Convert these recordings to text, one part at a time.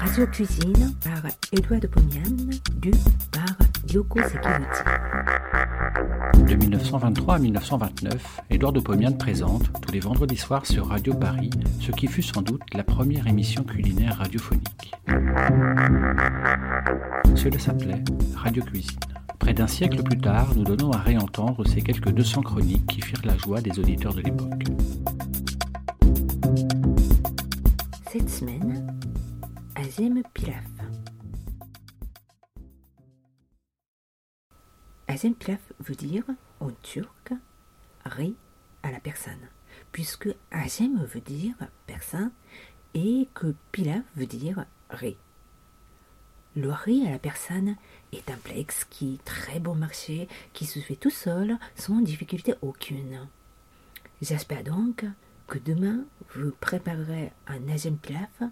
Radio Cuisine par Edouard de Pomian, du par Yoko Sekiguchi. De 1923 à 1929, Édouard de Pomian présente, tous les vendredis soirs sur Radio Paris, ce qui fut sans doute la première émission culinaire radiophonique. Cela s'appelait Radio Cuisine. Près d'un siècle plus tard, nous donnons à réentendre ces quelques 200 chroniques qui firent la joie des auditeurs de l'époque. Semaine, Azem Pilaf. Azem Pilaf veut dire, en turc, riz à la personne, puisque Azem veut dire personne et que Pilaf veut dire riz. Le riz à la personne est un plat exquis, très bon marché, qui se fait tout seul, sans difficulté aucune. J'espère donc que demain vous préparerez un Azem Pilaf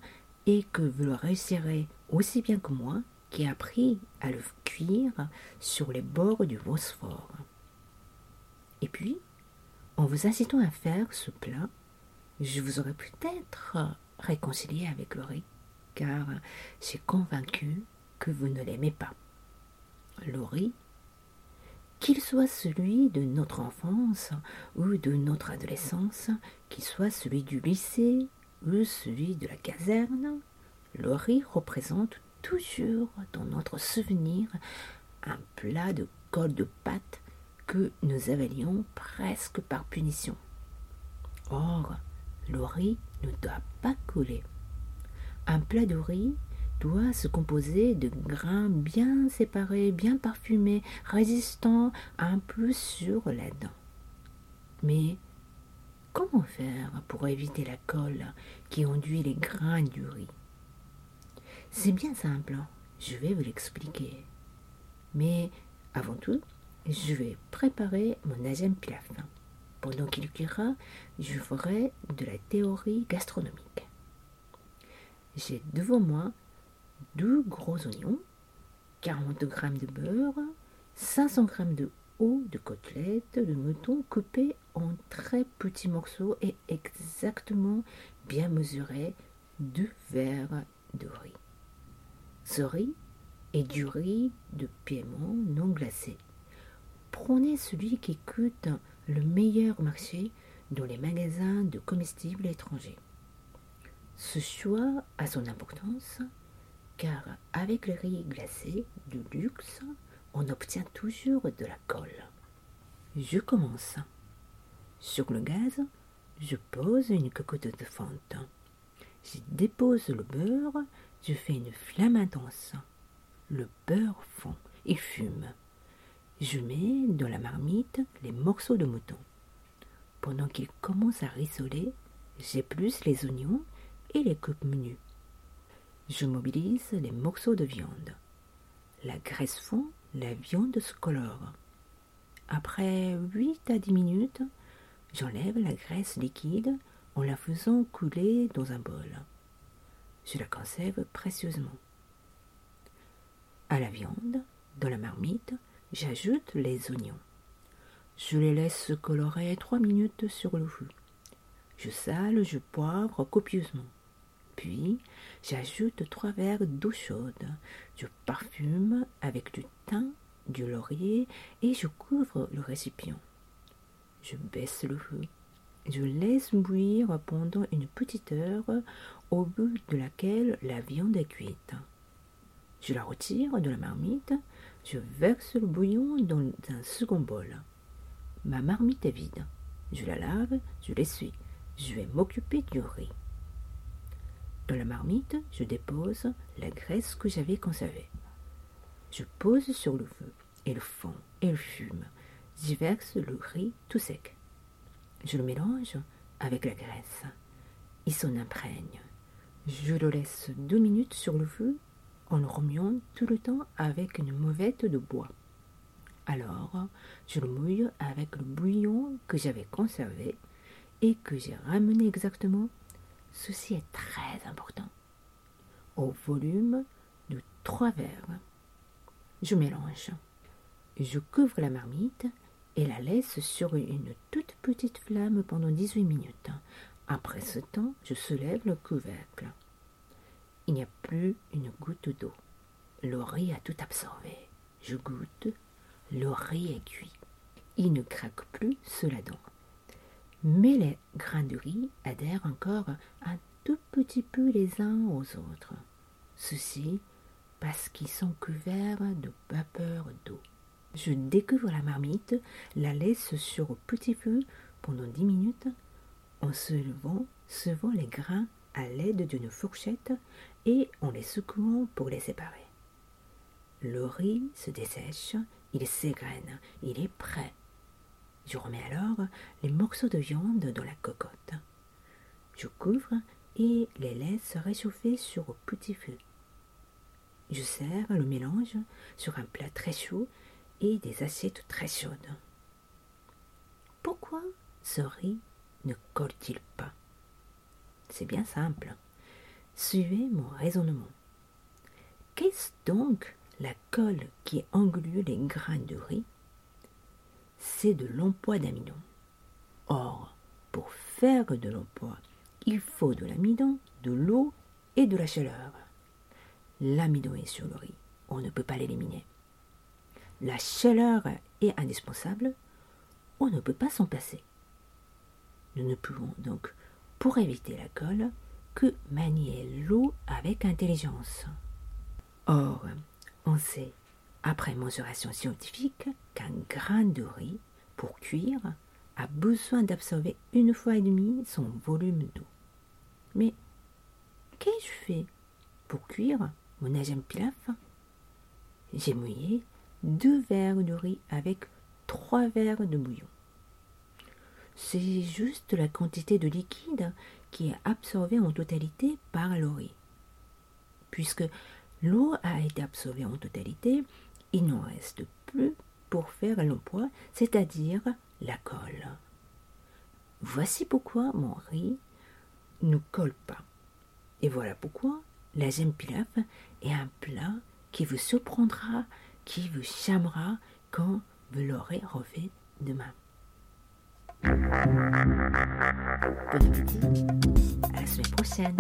et que vous le réussirez aussi bien que moi qui ai appris à le cuire sur les bords du Bosphore. Et puis, en vous incitant à faire ce plat, je vous aurais peut-être réconcilié avec le riz, car j'ai convaincu que vous ne l'aimez pas. Le qu'il soit celui de notre enfance ou de notre adolescence, qu'il soit celui du lycée ou celui de la caserne, le riz représente toujours dans notre souvenir un plat de colle de pâte que nous avalions presque par punition. Or, le riz ne doit pas couler. Un plat de riz doit se composer de grains bien séparés, bien parfumés, résistants un peu sur la dent. Mais comment faire pour éviter la colle qui enduit les grains du riz? C'est bien simple, je vais vous l'expliquer. Mais avant tout, je vais préparer mon azem pilaf. Pendant qu'il cuira, je ferai de la théorie gastronomique. J'ai devant moi deux gros oignons, 40 g de beurre, 500 g de eau de côtelette de mouton coupée en très petits morceaux et exactement bien mesurés deux verres de riz. Ce riz est du riz de Piémont non glacé. Prenez celui qui coûte le meilleur marché dans les magasins de comestibles étrangers. Ce choix a son importance car avec le riz glacé de luxe, on obtient toujours de la colle. Je commence. Sur le gaz, je pose une cocotte de fonte. Je dépose le beurre, je fais une flamme intense. Le beurre fond et fume. Je mets dans la marmite les morceaux de mouton. Pendant qu'il commence à rissoler, j'épluche les oignons et les coupe menus. Je mobilise les morceaux de viande. La graisse fond, la viande se colore. Après 8 à 10 minutes, j'enlève la graisse liquide en la faisant couler dans un bol. Je la conserve précieusement. À la viande, dans la marmite, j'ajoute les oignons. Je les laisse se colorer trois minutes sur le feu. Je sale, je poivre copieusement. Puis, j'ajoute trois verres d'eau chaude. Je parfume avec du thym, du laurier et je couvre le récipient. Je baisse le feu. Je laisse bouillir pendant une petite heure au bout de laquelle la viande est cuite. Je la retire de la marmite, je verse le bouillon dans un second bol. Ma marmite est vide. Je la lave, je l'essuie. Je vais m'occuper du riz. Dans la marmite, je dépose la graisse que j'avais conservée. Je pose sur le feu, et le fond, et le fume. J'y verse le riz tout sec. Je le mélange avec la graisse. Il s'en imprègne. Je le laisse deux minutes sur le feu en le remuant tout le temps avec une mauvette de bois. Alors, je le mouille avec le bouillon que j'avais conservé et que j'ai ramené exactement Ceci est très important. Au volume de trois verres. Je mélange. Je couvre la marmite et la laisse sur une toute petite flamme pendant 18 minutes. Après ce temps, je soulève le couvercle. Il n'y a plus une goutte d'eau. Le riz a tout absorbé. Je goûte. Le riz est cuit. Il ne craque plus sous la dent. Mais les grains de riz adhèrent encore un tout petit peu les uns aux autres. Ceci parce qu'ils sont couverts de vapeur d'eau. Je découvre la marmite, la laisse sur le petit feu pendant dix minutes en soulevant souvent les grains à l'aide d'une fourchette et en les secouant pour les séparer. Le riz se dessèche, il s'égrène, il est prêt. Je remets alors les morceaux de viande dans la cocotte. Je couvre et les laisse réchauffer sur le petit feu. Je sers le mélange sur un plat très chaud et des assiettes très chaudes. Pourquoi ce riz ne colle-t-il pas? C'est bien simple. Suivez mon raisonnement. Qu'est-ce donc la colle qui englué les grains de riz? C'est de l'emploi d'amidon. Or, pour faire de l'emploi, il faut de l'amidon, de l'eau et de la chaleur. L'amidon est sur le riz, on ne peut pas l'éliminer. La chaleur est indispensable, on ne peut pas s'en passer. Nous ne pouvons donc, pour éviter la colle, que manier l'eau avec intelligence. Or, on sait, après mensuration scientifique, qu'un grain de riz, pour cuire, a besoin d'absorber une fois et demie son volume d'eau. Mais qu'ai-je fait pour cuire mon agem pilaf? J'ai mouillé deux verres de riz avec trois verres de bouillon. C'est juste la quantité de liquide qui est absorbée en totalité par le riz. Puisque l'eau a été absorbée en totalité, il n'en reste plus pour faire l'emploi, c'est-à-dire la colle. Voici pourquoi mon riz ne colle pas. Et voilà pourquoi la gemme pilaf est un plat qui vous surprendra, qui vous chamera quand vous l'aurez refait demain. À la semaine prochaine.